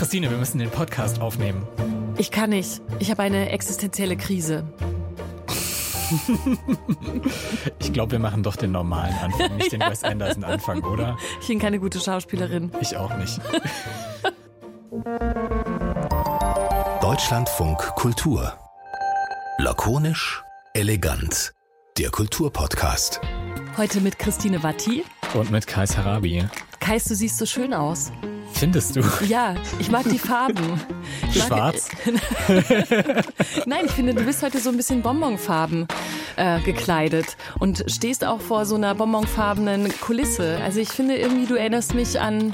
Christine, wir müssen den Podcast aufnehmen. Ich kann nicht. Ich habe eine existenzielle Krise. ich glaube, wir machen doch den normalen Anfang, nicht den Wes Anderson Anfang, oder? Ich bin keine gute Schauspielerin. Ich auch nicht. Deutschlandfunk Kultur. Lakonisch, elegant. Der Kulturpodcast. Heute mit Christine Watti. Und mit Kais Harabi. Kais, du siehst so schön aus. Findest du? Ja, ich mag die Farben. Ich Schwarz? Nein, ich finde, du bist heute so ein bisschen Bonbonfarben äh, gekleidet und stehst auch vor so einer bonbonfarbenen Kulisse. Also ich finde irgendwie, du erinnerst mich an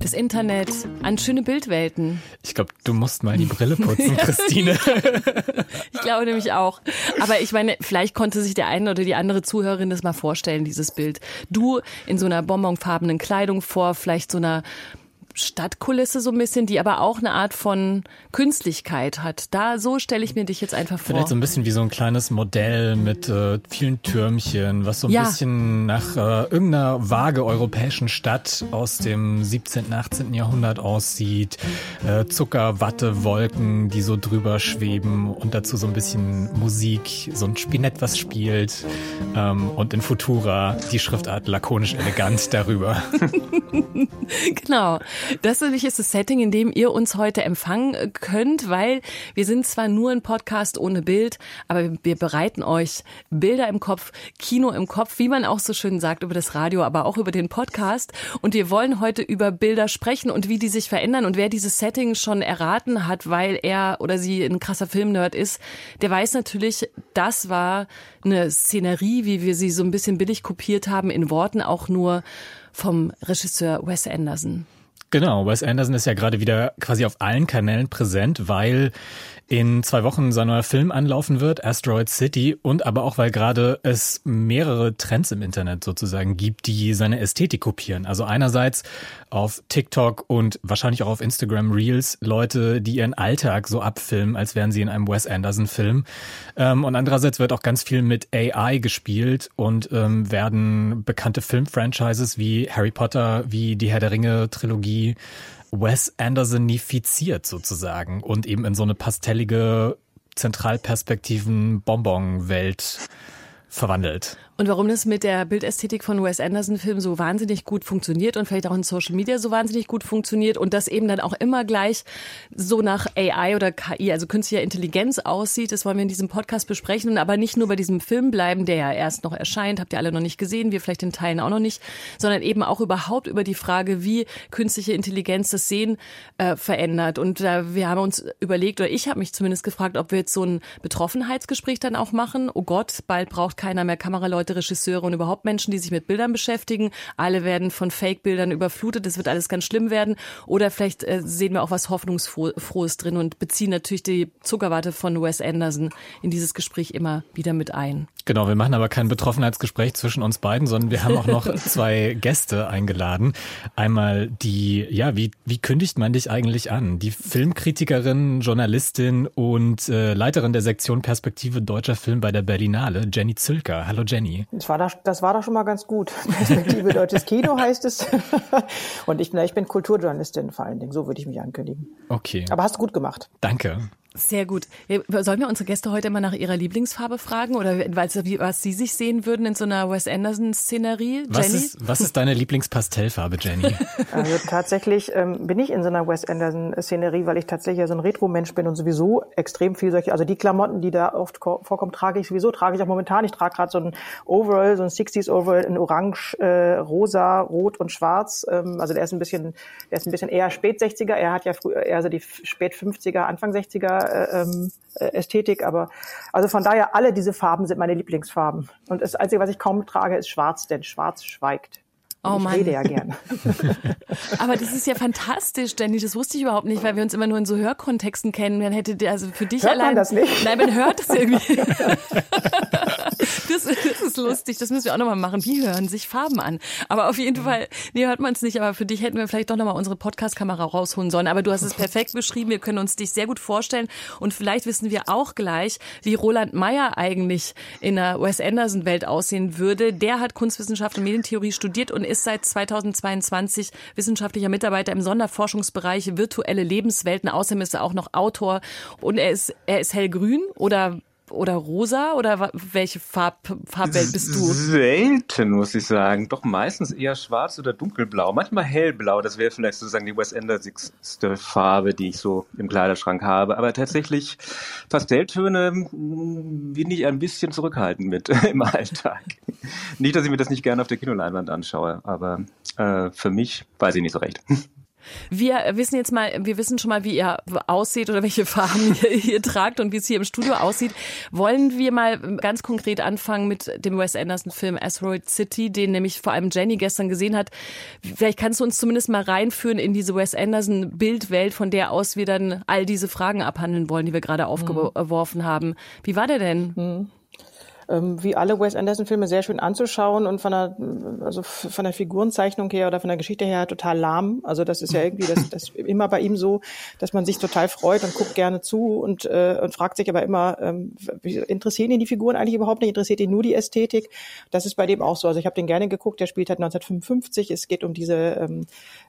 das Internet, an schöne Bildwelten. Ich glaube, du musst mal die Brille putzen, Christine. ich glaube nämlich auch. Aber ich meine, vielleicht konnte sich der eine oder die andere Zuhörerin das mal vorstellen, dieses Bild. Du in so einer bonbonfarbenen Kleidung vor vielleicht so einer Stadtkulisse so ein bisschen, die aber auch eine Art von Künstlichkeit hat. Da so stelle ich mir dich jetzt einfach vor. Vielleicht so ein bisschen wie so ein kleines Modell mit äh, vielen Türmchen, was so ein ja. bisschen nach äh, irgendeiner vage europäischen Stadt aus dem 17., 18. Jahrhundert aussieht. Äh, Zucker, Watte, Wolken, die so drüber schweben und dazu so ein bisschen Musik, so ein Spinett, was spielt. Ähm, und in Futura die Schriftart lakonisch elegant darüber. genau. Das nämlich ist das Setting, in dem ihr uns heute empfangen könnt, weil wir sind zwar nur ein Podcast ohne Bild, aber wir bereiten euch Bilder im Kopf, Kino im Kopf, wie man auch so schön sagt über das Radio, aber auch über den Podcast. Und wir wollen heute über Bilder sprechen und wie die sich verändern. Und wer dieses Setting schon erraten hat, weil er oder sie ein krasser Filmnerd ist, der weiß natürlich, das war eine Szenerie, wie wir sie so ein bisschen billig kopiert haben, in Worten auch nur vom Regisseur Wes Anderson. Genau, Wes Anderson ist ja gerade wieder quasi auf allen Kanälen präsent, weil in zwei Wochen sein neuer Film anlaufen wird, Asteroid City, und aber auch, weil gerade es mehrere Trends im Internet sozusagen gibt, die seine Ästhetik kopieren. Also einerseits auf TikTok und wahrscheinlich auch auf Instagram Reels Leute, die ihren Alltag so abfilmen, als wären sie in einem Wes Anderson-Film. Ähm, und andererseits wird auch ganz viel mit AI gespielt und ähm, werden bekannte Filmfranchises wie Harry Potter, wie die Herr der Ringe-Trilogie Wes Andersonifiziert sozusagen und eben in so eine pastellige Zentralperspektiven Bonbon-Welt verwandelt. Und warum das mit der Bildästhetik von Wes Anderson Film so wahnsinnig gut funktioniert und vielleicht auch in Social Media so wahnsinnig gut funktioniert und das eben dann auch immer gleich so nach AI oder KI, also künstlicher Intelligenz aussieht, das wollen wir in diesem Podcast besprechen und aber nicht nur bei diesem Film bleiben, der ja erst noch erscheint, habt ihr alle noch nicht gesehen, wir vielleicht in Teilen auch noch nicht, sondern eben auch überhaupt über die Frage, wie künstliche Intelligenz das Sehen äh, verändert. Und äh, wir haben uns überlegt, oder ich habe mich zumindest gefragt, ob wir jetzt so ein Betroffenheitsgespräch dann auch machen. Oh Gott, bald braucht keiner mehr Kameraleute Leute, Regisseure und überhaupt Menschen, die sich mit Bildern beschäftigen. Alle werden von Fake-Bildern überflutet. Es wird alles ganz schlimm werden. Oder vielleicht äh, sehen wir auch was Hoffnungsfrohes drin und beziehen natürlich die Zuckerwarte von Wes Anderson in dieses Gespräch immer wieder mit ein. Genau, wir machen aber kein Betroffenheitsgespräch zwischen uns beiden, sondern wir haben auch noch zwei Gäste eingeladen. Einmal die, ja, wie, wie kündigt man dich eigentlich an? Die Filmkritikerin, Journalistin und äh, Leiterin der Sektion Perspektive deutscher Film bei der Berlinale, Jenny Zülker. Hallo Jenny. Das war, da, das war doch schon mal ganz gut. Perspektive deutsches Kino heißt es. Und ich bin, ich bin Kulturjournalistin vor allen Dingen. So würde ich mich ankündigen. Okay. Aber hast du gut gemacht. Danke. Sehr gut. Sollen wir unsere Gäste heute immer nach ihrer Lieblingsfarbe fragen oder was sie sich sehen würden in so einer Wes Anderson-Szenerie? Was ist, was ist deine Lieblingpastellfarbe, Jenny? Also tatsächlich ähm, bin ich in so einer Wes Anderson-Szenerie, weil ich tatsächlich so ein Retro-Mensch bin und sowieso extrem viel solche, also die Klamotten, die da oft vorkommen, trage ich sowieso, trage ich auch momentan. Ich trage gerade so ein Overall, so ein 60s Overall in Orange, äh, Rosa, Rot und Schwarz. Ähm, also der ist ein bisschen, der ist ein bisschen eher spät 60er. Er hat ja früher eher so die spät 50er, Anfang 60er äh, ähm, äh, Ästhetik, aber also von daher alle diese Farben sind meine Lieblingsfarben. Und das Einzige, was ich kaum trage, ist Schwarz, denn Schwarz schweigt. Oh ich Mann. rede ja gern. Aber das ist ja fantastisch, Jenny. Das wusste ich überhaupt nicht, weil wir uns immer nur in so Hörkontexten kennen. Man hätte also für dich hört allein. Man das nicht? Nein, man hört es irgendwie. Das, das ist lustig, das müssen wir auch nochmal machen. Wie hören sich Farben an? Aber auf jeden Fall, nee, hört man es nicht, aber für dich hätten wir vielleicht doch nochmal unsere Podcast-Kamera rausholen sollen. Aber du hast es perfekt beschrieben, wir können uns dich sehr gut vorstellen und vielleicht wissen wir auch gleich, wie Roland Meyer eigentlich in der Wes Anderson-Welt aussehen würde. Der hat Kunstwissenschaft und Medientheorie studiert und ist seit 2022 wissenschaftlicher Mitarbeiter im Sonderforschungsbereich virtuelle Lebenswelten. Außerdem ist er auch noch Autor und er ist, er ist hellgrün oder oder rosa oder welche Farb, Farbwelt bist du? Selten, muss ich sagen. Doch meistens eher schwarz oder dunkelblau. Manchmal hellblau. Das wäre vielleicht sozusagen die Wes Andersigste Farbe, die ich so im Kleiderschrank habe. Aber tatsächlich Pastelltöne hm, bin ich ein bisschen zurückhaltend mit im Alltag. Nicht, dass ich mir das nicht gerne auf der Kinoleinwand anschaue, aber äh, für mich weiß ich nicht so recht. Wir wissen jetzt mal, wir wissen schon mal, wie ihr aussieht oder welche Farben ihr, ihr tragt und wie es hier im Studio aussieht. Wollen wir mal ganz konkret anfangen mit dem Wes Anderson-Film Asteroid City, den nämlich vor allem Jenny gestern gesehen hat. Vielleicht kannst du uns zumindest mal reinführen in diese Wes Anderson-Bildwelt, von der aus wir dann all diese Fragen abhandeln wollen, die wir gerade aufgeworfen mhm. haben. Wie war der denn? Mhm ähm, wie alle Wes Anderson-Filme sehr schön anzuschauen und von der, also von der Figurenzeichnung her oder von der Geschichte her total lahm. Also das ist ja irgendwie das, das immer bei ihm so, dass man sich total freut und guckt gerne zu und, äh, und fragt sich aber immer, ähm, interessieren ihn die Figuren eigentlich überhaupt nicht? Interessiert ihn nur die Ästhetik? Das ist bei dem auch so. Also ich habe den gerne geguckt. Der spielt halt 1955. Es geht um diese ähm,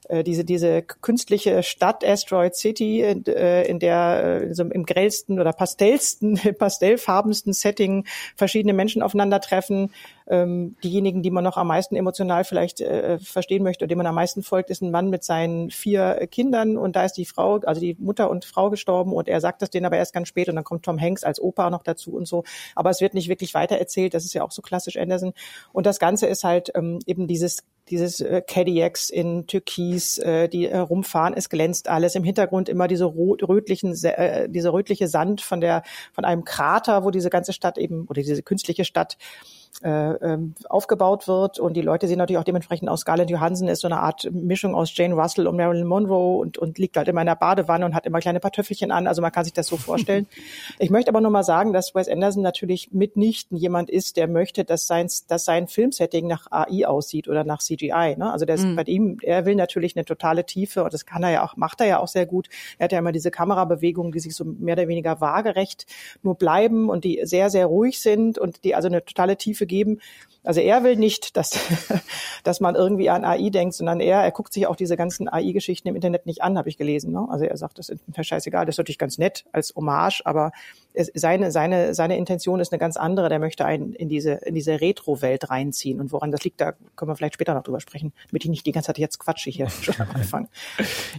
äh, diese diese künstliche Stadt Asteroid City, äh, in der äh, so im grellsten oder pastellsten, pastellfarbensten Setting verschiedene verschiedene Menschen aufeinandertreffen. Ähm, diejenigen, die man noch am meisten emotional vielleicht äh, verstehen möchte, dem man am meisten folgt, ist ein Mann mit seinen vier Kindern und da ist die Frau, also die Mutter und Frau gestorben und er sagt das denen aber erst ganz spät und dann kommt Tom Hanks als Opa noch dazu und so. Aber es wird nicht wirklich weitererzählt. Das ist ja auch so klassisch Anderson. Und das Ganze ist halt ähm, eben dieses dieses äh, Cadillacs in Türkis, äh, die äh, rumfahren, es glänzt alles. Im Hintergrund immer diese rot, rötlichen, äh, diese rötliche Sand von der von einem Krater, wo diese ganze Stadt eben oder diese künstliche Stadt äh, ähm, aufgebaut wird. Und die Leute sehen natürlich auch dementsprechend aus. Scarlett Johansson ist so eine Art Mischung aus Jane Russell und Marilyn Monroe und, und liegt halt immer in der Badewanne und hat immer kleine Kartoffelchen an. Also man kann sich das so vorstellen. ich möchte aber nur mal sagen, dass Wes Anderson natürlich mitnichten jemand ist, der möchte, dass sein, dass sein Filmsetting nach AI aussieht oder nach CGI. Ne? Also das, mhm. bei ihm, er will natürlich eine totale Tiefe und das kann er ja auch, macht er ja auch sehr gut. Er hat ja immer diese Kamerabewegungen, die sich so mehr oder weniger waagerecht nur bleiben und die sehr, sehr ruhig sind und die also eine totale Tiefe geben. Also er will nicht, dass, dass man irgendwie an AI denkt, sondern er, er guckt sich auch diese ganzen AI-Geschichten im Internet nicht an, habe ich gelesen. Ne? Also er sagt, das ist mir scheißegal, das ist natürlich ganz nett als Hommage, aber es, seine, seine, seine Intention ist eine ganz andere. Der möchte einen in diese, in diese Retro-Welt reinziehen. Und woran das liegt, da können wir vielleicht später noch drüber sprechen, damit ich nicht die ganze Zeit jetzt quatsche hier schon am Anfang.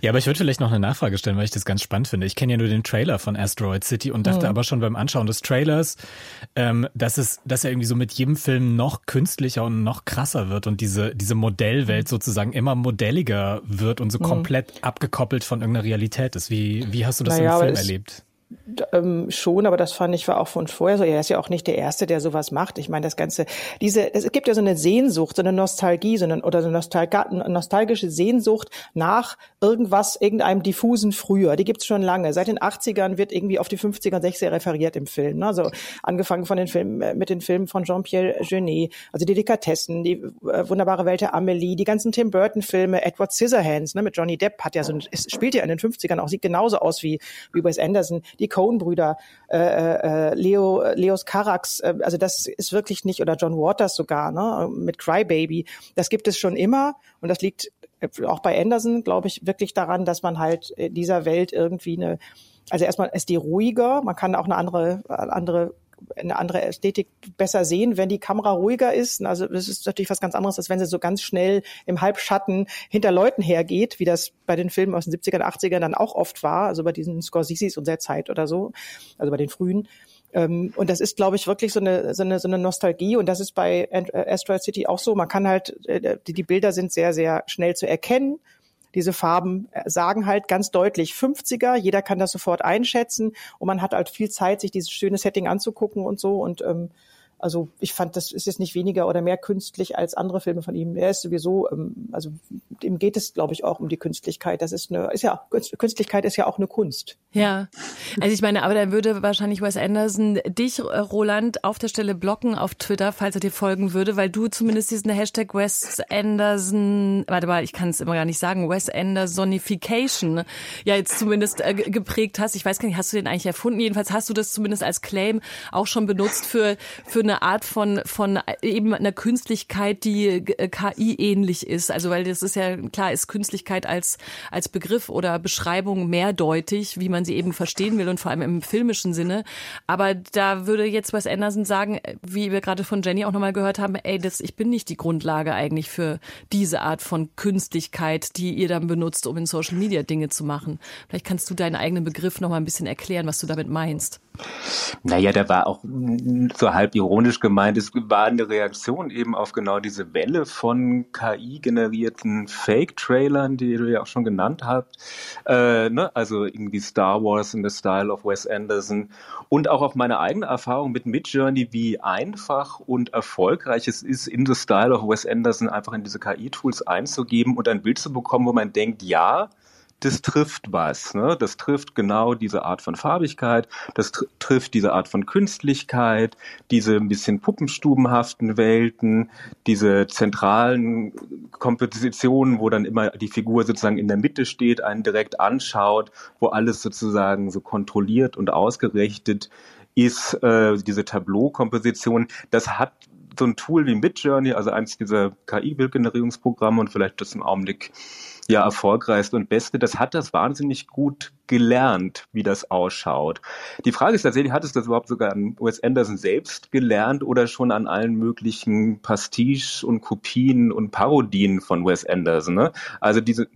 Ja, aber ich würde vielleicht noch eine Nachfrage stellen, weil ich das ganz spannend finde. Ich kenne ja nur den Trailer von Asteroid City und dachte mhm. aber schon beim Anschauen des Trailers, ähm, dass es, dass er irgendwie so mit jedem Film noch künstlicher und noch krasser wird und diese, diese Modellwelt mhm. sozusagen immer modelliger wird und so mhm. komplett abgekoppelt von irgendeiner Realität ist. Wie, wie hast du das naja, im Film erlebt? Ähm, schon, aber das fand ich war auch von vorher so. Er ist ja auch nicht der Erste, der sowas macht. Ich meine, das Ganze, diese, es gibt ja so eine Sehnsucht, so eine Nostalgie, so eine, oder so eine nostalgische Sehnsucht nach irgendwas, irgendeinem diffusen Früher. Die gibt's schon lange. Seit den 80ern wird irgendwie auf die 50er und 60er referiert im Film. Ne? Also angefangen von den Filmen, äh, mit den Filmen von Jean-Pierre Jeunet, also die Delikatessen, die äh, wunderbare Welt der Amelie, die ganzen Tim Burton-Filme, Edward Scissorhands, ne, mit Johnny Depp hat ja so, ein, es spielt ja in den 50ern auch, sieht genauso aus wie, wie Wes Anderson die Coen-Brüder, äh, äh, Leo, Leos Carax, äh, also das ist wirklich nicht, oder John Waters sogar, ne, mit Crybaby. Das gibt es schon immer und das liegt äh, auch bei Anderson, glaube ich, wirklich daran, dass man halt in dieser Welt irgendwie eine, also erstmal ist die ruhiger, man kann auch eine andere, andere eine andere Ästhetik besser sehen, wenn die Kamera ruhiger ist. Also das ist natürlich was ganz anderes, als wenn sie so ganz schnell im Halbschatten hinter Leuten hergeht, wie das bei den Filmen aus den 70er, 80ern dann auch oft war, also bei diesen Scorseses unserer Zeit oder so, also bei den frühen. Ähm, und das ist, glaube ich, wirklich so eine, so eine, so eine Nostalgie. Und das ist bei Asteroid City auch so. Man kann halt, äh, die Bilder sind sehr, sehr schnell zu erkennen diese Farben äh, sagen halt ganz deutlich 50er. Jeder kann das sofort einschätzen und man hat halt viel Zeit, sich dieses schöne Setting anzugucken und so. Und ähm, Also ich fand, das ist jetzt nicht weniger oder mehr künstlich als andere Filme von ihm. Er ist sowieso, ähm, also ihm geht es, glaube ich, auch um die Künstlichkeit. Das ist eine, ist ja, Künstlichkeit ist ja auch eine Kunst. Ja, also ich meine, aber dann würde wahrscheinlich Wes Anderson dich, äh, Roland, auf der Stelle blocken auf Twitter, falls er dir folgen würde, weil du zumindest diesen Hashtag Wes Anderson, warte mal, ich kann es immer gar nicht sagen, Wes Andersonification ja jetzt zumindest äh, geprägt hast. Ich weiß gar nicht, hast du den eigentlich erfunden? Jedenfalls hast du das zumindest als Claim auch schon benutzt für, für eine Art von, von eben einer Künstlichkeit, die äh, KI ähnlich ist. Also weil das ist ja klar, ist Künstlichkeit als, als Begriff oder Beschreibung mehrdeutig, wie man sie eben verstehen will und vor allem im filmischen Sinne. Aber da würde jetzt Wes Anderson sagen, wie wir gerade von Jenny auch nochmal gehört haben, ey, das, ich bin nicht die Grundlage eigentlich für diese Art von Künstlichkeit, die ihr dann benutzt, um in Social Media Dinge zu machen. Vielleicht kannst du deinen eigenen Begriff nochmal ein bisschen erklären, was du damit meinst. Naja, der war auch so halb ironisch gemeint. Es war eine Reaktion eben auf genau diese Welle von KI-generierten Fake-Trailern, die du ja auch schon genannt hast. Äh, ne? Also irgendwie Star Wars in the Style of Wes Anderson. Und auch auf meine eigene Erfahrung mit Midjourney, wie einfach und erfolgreich es ist, in the Style of Wes Anderson einfach in diese KI-Tools einzugeben und ein Bild zu bekommen, wo man denkt, ja, das trifft was. Ne? Das trifft genau diese Art von Farbigkeit, das tr trifft diese Art von Künstlichkeit, diese ein bisschen puppenstubenhaften Welten, diese zentralen Kompositionen, wo dann immer die Figur sozusagen in der Mitte steht, einen direkt anschaut, wo alles sozusagen so kontrolliert und ausgerichtet ist, äh, diese Tableau-Komposition. Das hat so ein Tool wie Midjourney, also eins dieser KI-Bildgenerierungsprogramme und vielleicht das im Augenblick ja erfolgreichste und beste, das hat das wahnsinnig gut gelernt, wie das ausschaut. Die Frage ist tatsächlich, hat es das überhaupt sogar an Wes Anderson selbst gelernt oder schon an allen möglichen Pastiche und Kopien und Parodien von Wes Anderson? Ne? Also diese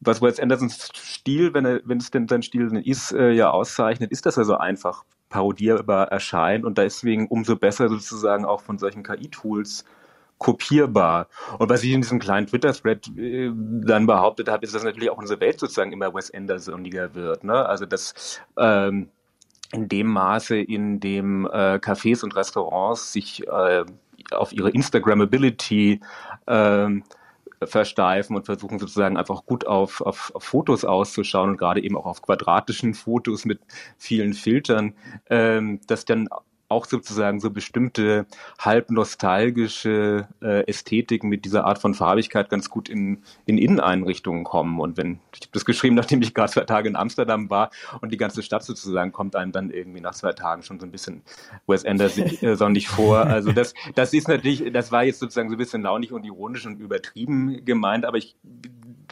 was Wes Andersons Stil, wenn er, wenn es denn sein Stil ist, äh, ja auszeichnet, ist, dass er so einfach parodierbar erscheint und deswegen umso besser sozusagen auch von solchen KI-Tools kopierbar. Und was ich in diesem kleinen Twitter-Thread äh, dann behauptet habe, ist, dass natürlich auch unsere Welt sozusagen immer Wes Andersoniger wird. Ne? Also dass ähm, in dem Maße, in dem äh, Cafés und Restaurants sich äh, auf ihre Instagrammability äh, versteifen und versuchen sozusagen einfach gut auf, auf, auf Fotos auszuschauen und gerade eben auch auf quadratischen Fotos mit vielen Filtern, ähm, dass dann auch sozusagen so bestimmte halb nostalgische äh, Ästhetiken mit dieser Art von Farbigkeit ganz gut in, in Inneneinrichtungen kommen. Und wenn, ich habe das geschrieben, nachdem ich gerade zwei Tage in Amsterdam war und die ganze Stadt sozusagen kommt einem dann irgendwie nach zwei Tagen schon so ein bisschen Wes Anderson äh, nicht vor. Also das, das ist natürlich, das war jetzt sozusagen so ein bisschen launig und ironisch und übertrieben gemeint, aber ich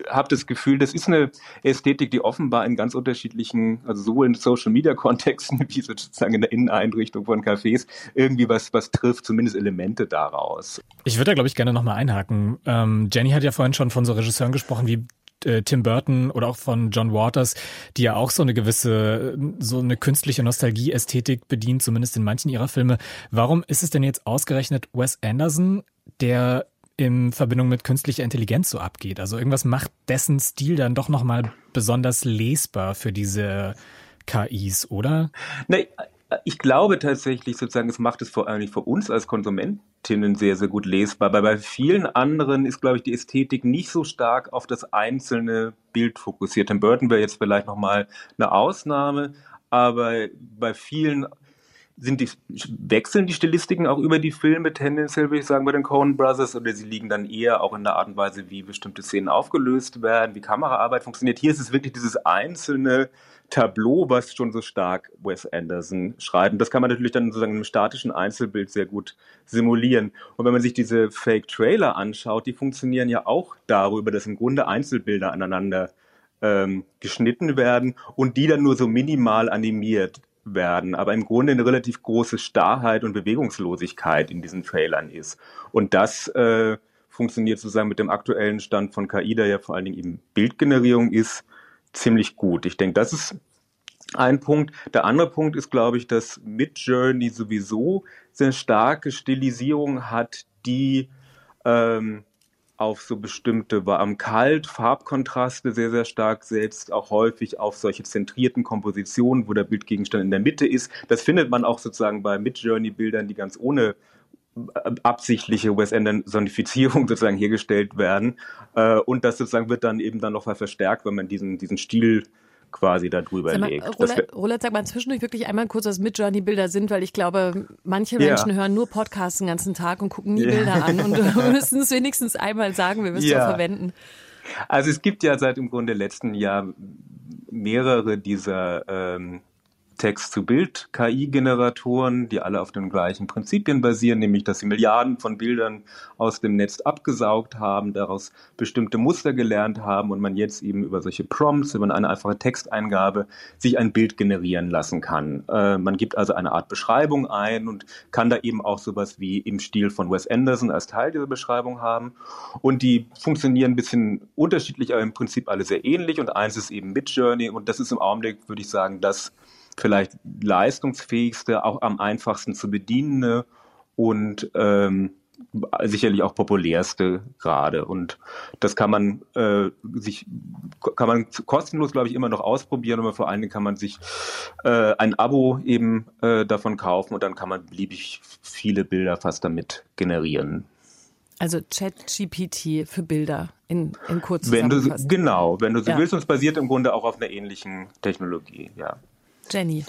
habe das Gefühl, das ist eine Ästhetik, die offenbar in ganz unterschiedlichen, also sowohl in Social Media Kontexten wie sozusagen in der Inneneinrichtung von Cafés irgendwie was, was trifft, zumindest Elemente daraus. Ich würde da, glaube ich, gerne nochmal einhaken. Ähm, Jenny hat ja vorhin schon von so Regisseuren gesprochen wie äh, Tim Burton oder auch von John Waters, die ja auch so eine gewisse, so eine künstliche Nostalgie-Ästhetik bedient, zumindest in manchen ihrer Filme. Warum ist es denn jetzt ausgerechnet Wes Anderson, der in Verbindung mit künstlicher Intelligenz so abgeht. Also irgendwas macht dessen Stil dann doch nochmal besonders lesbar für diese KIs, oder? Nee, ich glaube tatsächlich sozusagen, es macht es vor allem für uns als Konsumentinnen sehr, sehr gut lesbar. Weil bei vielen anderen ist, glaube ich, die Ästhetik nicht so stark auf das einzelne Bild fokussiert. Tim Burton wäre jetzt vielleicht nochmal eine Ausnahme, aber bei vielen sind die, wechseln die Stilistiken auch über die Filme tendenziell, würde ich sagen, bei den Coen Brothers, oder sie liegen dann eher auch in der Art und Weise, wie bestimmte Szenen aufgelöst werden, wie Kameraarbeit funktioniert. Hier ist es wirklich dieses einzelne Tableau, was schon so stark Wes Anderson schreibt. Und das kann man natürlich dann sozusagen im statischen Einzelbild sehr gut simulieren. Und wenn man sich diese Fake-Trailer anschaut, die funktionieren ja auch darüber, dass im Grunde Einzelbilder aneinander ähm, geschnitten werden und die dann nur so minimal animiert werden, aber im Grunde eine relativ große Starrheit und Bewegungslosigkeit in diesen Trailern ist. Und das äh, funktioniert sozusagen mit dem aktuellen Stand von KI, der ja vor allen Dingen eben Bildgenerierung ist, ziemlich gut. Ich denke, das ist ein Punkt. Der andere Punkt ist, glaube ich, dass Midjourney sowieso sehr starke Stilisierung hat, die ähm, auf so bestimmte warm-kalt, Farbkontraste sehr, sehr stark setzt, auch häufig auf solche zentrierten Kompositionen, wo der Bildgegenstand in der Mitte ist. Das findet man auch sozusagen bei Mid-Journey-Bildern, die ganz ohne äh, absichtliche Wes Andersonifizierung sozusagen hergestellt werden. Äh, und das sozusagen wird dann eben dann noch mal verstärkt, wenn man diesen, diesen Stil quasi da drüber mal, legt. Roland, Roland, sag mal zwischendurch wirklich einmal kurz, was Mid-Journey-Bilder sind, weil ich glaube, manche Menschen ja. hören nur Podcasts den ganzen Tag und gucken nie ja. Bilder an und müssen es wenigstens einmal sagen, wir müssen ja. es verwenden. Also es gibt ja seit im Grunde letzten Jahr mehrere dieser ähm, Text-zu-Bild-KI-Generatoren, die alle auf den gleichen Prinzipien basieren, nämlich dass sie Milliarden von Bildern aus dem Netz abgesaugt haben, daraus bestimmte Muster gelernt haben und man jetzt eben über solche Prompts, über eine einfache Texteingabe sich ein Bild generieren lassen kann. Äh, man gibt also eine Art Beschreibung ein und kann da eben auch sowas wie im Stil von Wes Anderson als Teil dieser Beschreibung haben. Und die funktionieren ein bisschen unterschiedlich, aber im Prinzip alle sehr ähnlich. Und eins ist eben Midjourney und das ist im Augenblick, würde ich sagen, das vielleicht leistungsfähigste, auch am einfachsten zu bedienende und ähm, sicherlich auch populärste gerade. Und das kann man äh, sich kann man kostenlos, glaube ich, immer noch ausprobieren, aber vor allen Dingen kann man sich äh, ein Abo eben äh, davon kaufen und dann kann man beliebig viele Bilder fast damit generieren. Also ChatGPT für Bilder in, in kurz wenn du Genau, wenn du so ja. willst, und es basiert im Grunde auch auf einer ähnlichen Technologie, ja. Jenny.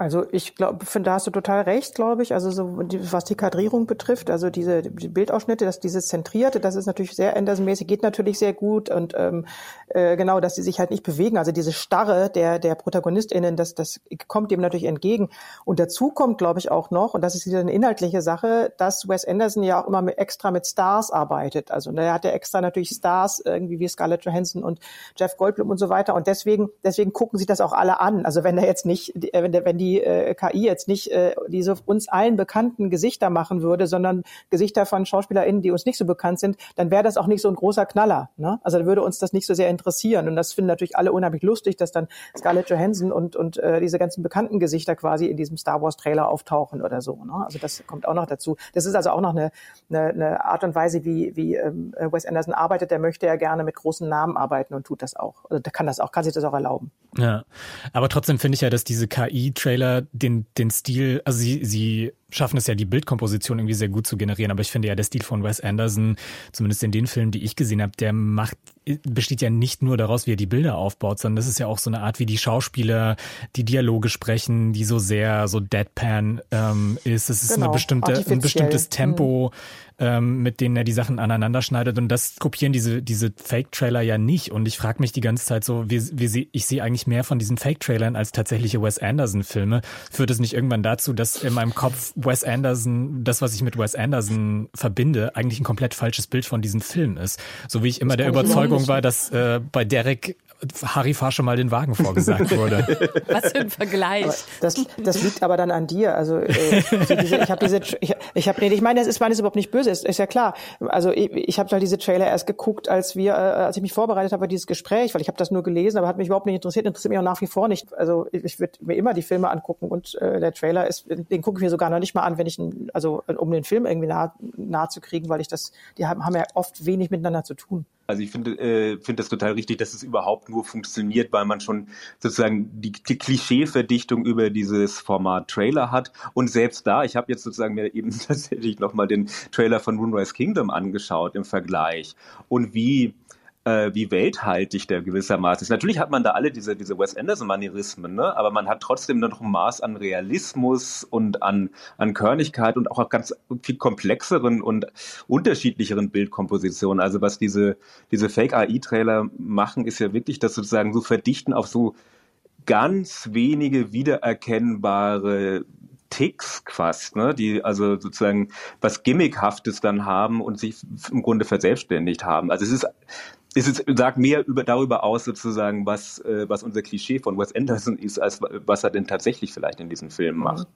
Also ich glaube, finde, da hast du total recht, glaube ich. Also so was die Kadrierung betrifft, also diese die Bildausschnitte, dass dieses Zentrierte, das ist natürlich sehr Anderson-mäßig, geht natürlich sehr gut und ähm, äh, genau, dass sie sich halt nicht bewegen. Also diese Starre der der ProtagonistInnen, das das kommt dem natürlich entgegen. Und dazu kommt, glaube ich, auch noch, und das ist wieder eine inhaltliche Sache, dass Wes Anderson ja auch immer mit, extra mit Stars arbeitet. Also er hat ja extra natürlich Stars irgendwie wie Scarlett Johansson und Jeff Goldblum und so weiter. Und deswegen deswegen gucken sich das auch alle an. Also wenn er jetzt nicht, wenn der wenn die die äh, KI jetzt nicht äh, diese uns allen bekannten Gesichter machen würde, sondern Gesichter von SchauspielerInnen, die uns nicht so bekannt sind, dann wäre das auch nicht so ein großer Knaller. Ne? Also dann würde uns das nicht so sehr interessieren. Und das finden natürlich alle unheimlich lustig, dass dann Scarlett Johansson und, und äh, diese ganzen bekannten Gesichter quasi in diesem Star Wars Trailer auftauchen oder so. Ne? Also das kommt auch noch dazu. Das ist also auch noch eine, eine, eine Art und Weise, wie, wie ähm, Wes Anderson arbeitet. Der möchte ja gerne mit großen Namen arbeiten und tut das auch. Also der kann das auch, kann sich das auch erlauben. Ja, aber trotzdem finde ich ja, dass diese KI-Trailer den, den Stil, also sie, sie schaffen es ja, die Bildkomposition irgendwie sehr gut zu generieren. Aber ich finde ja, der Stil von Wes Anderson, zumindest in den Filmen, die ich gesehen habe, der macht, besteht ja nicht nur daraus, wie er die Bilder aufbaut, sondern das ist ja auch so eine Art, wie die Schauspieler die Dialoge sprechen, die so sehr so deadpan ähm, ist. Es ist genau, eine bestimmte, ein bestimmtes Tempo. Mhm ähm, mit denen er die Sachen aneinander schneidet. Und das kopieren diese, diese Fake-Trailer ja nicht. Und ich frage mich die ganze Zeit so, wie, wie ich sehe eigentlich mehr von diesen Fake-Trailern als tatsächliche Wes Anderson-Filme. Führt es nicht irgendwann dazu, dass in meinem Kopf Wes Anderson, das, was ich mit Wes Anderson verbinde, eigentlich ein komplett falsches Bild von diesem Film ist. So wie ich immer das der Überzeugung war, dass äh, bei Derek Harry fahr schon mal den Wagen vorgesagt wurde. Was für ein Vergleich. das, das liegt aber dann an dir. Also äh, diese, ich habe diese, ich, ich habe, nee, ich meine, das ist, meine ist überhaupt nicht böse, ist, ist ja klar. Also ich, ich habe halt diese Trailer erst geguckt, als wir, äh, als ich mich vorbereitet habe für dieses Gespräch, weil ich habe das nur gelesen, aber hat mich überhaupt nicht interessiert, interessiert mich auch nach wie vor nicht. Also ich würde mir immer die Filme angucken und äh, der Trailer ist, den gucke ich mir sogar noch nicht mal an, wenn ich, also um den Film irgendwie nah, nah zu kriegen, weil ich das, die haben, haben ja oft wenig miteinander zu tun. Also ich finde äh, finde das total richtig, dass es überhaupt nur funktioniert, weil man schon sozusagen die, die Klischeeverdichtung über dieses Format Trailer hat. Und selbst da, ich habe jetzt sozusagen mir eben tatsächlich nochmal den Trailer von Moonrise Kingdom angeschaut im Vergleich und wie äh, wie welthaltig der gewissermaßen ist. Natürlich hat man da alle diese, diese Wes Anderson-Manierismen, ne? aber man hat trotzdem noch ein Maß an Realismus und an, an Körnigkeit und auch ganz viel komplexeren und unterschiedlicheren Bildkompositionen. Also was diese, diese Fake-AI-Trailer machen, ist ja wirklich das sozusagen so verdichten auf so ganz wenige wiedererkennbare Ticks fast, ne, die also sozusagen was Gimmickhaftes dann haben und sich im Grunde verselbstständigt haben. Also es ist es ist, sagt mehr über, darüber aus, sozusagen, was, äh, was unser Klischee von Wes Anderson ist, als was er denn tatsächlich vielleicht in diesem Film macht.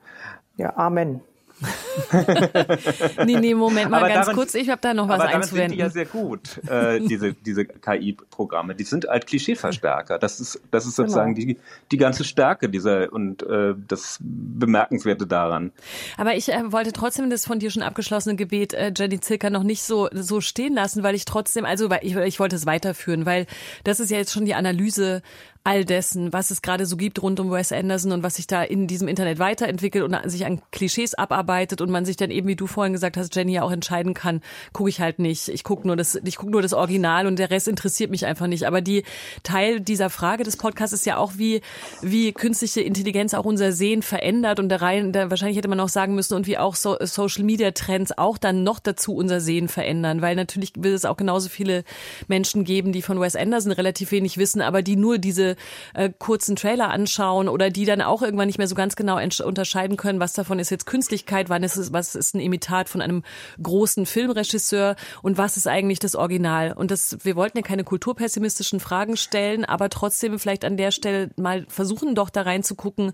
Ja, Amen. nee, nee, Moment mal aber ganz daran, kurz. Ich habe da noch was aber einzuwenden. Sind die ja sehr gut, äh, diese, diese KI-Programme. Die sind halt Klischeeverstärker. Das ist, das ist sozusagen genau. die, die ganze Stärke dieser und äh, das Bemerkenswerte daran. Aber ich äh, wollte trotzdem das von dir schon abgeschlossene Gebet, äh, Jenny Zilker, noch nicht so, so stehen lassen, weil ich trotzdem, also weil ich, ich wollte es weiterführen, weil das ist ja jetzt schon die Analyse all dessen, was es gerade so gibt rund um Wes Anderson und was sich da in diesem Internet weiterentwickelt und sich an Klischees abarbeitet und man sich dann eben, wie du vorhin gesagt hast, Jenny ja auch entscheiden kann, gucke ich halt nicht. Ich gucke nur das, ich gucke nur das Original und der Rest interessiert mich einfach nicht. Aber die Teil dieser Frage des Podcasts ist ja auch, wie, wie künstliche Intelligenz auch unser Sehen verändert und da rein, da wahrscheinlich hätte man auch sagen müssen und wie auch so, Social Media Trends auch dann noch dazu unser Sehen verändern, weil natürlich will es auch genauso viele Menschen geben, die von Wes Anderson relativ wenig wissen, aber die nur diese äh, kurzen Trailer anschauen oder die dann auch irgendwann nicht mehr so ganz genau unterscheiden können, was davon ist jetzt Künstlichkeit, wann ist es, was ist ein Imitat von einem großen Filmregisseur und was ist eigentlich das Original. Und das, wir wollten ja keine kulturpessimistischen Fragen stellen, aber trotzdem vielleicht an der Stelle mal versuchen doch da reinzugucken,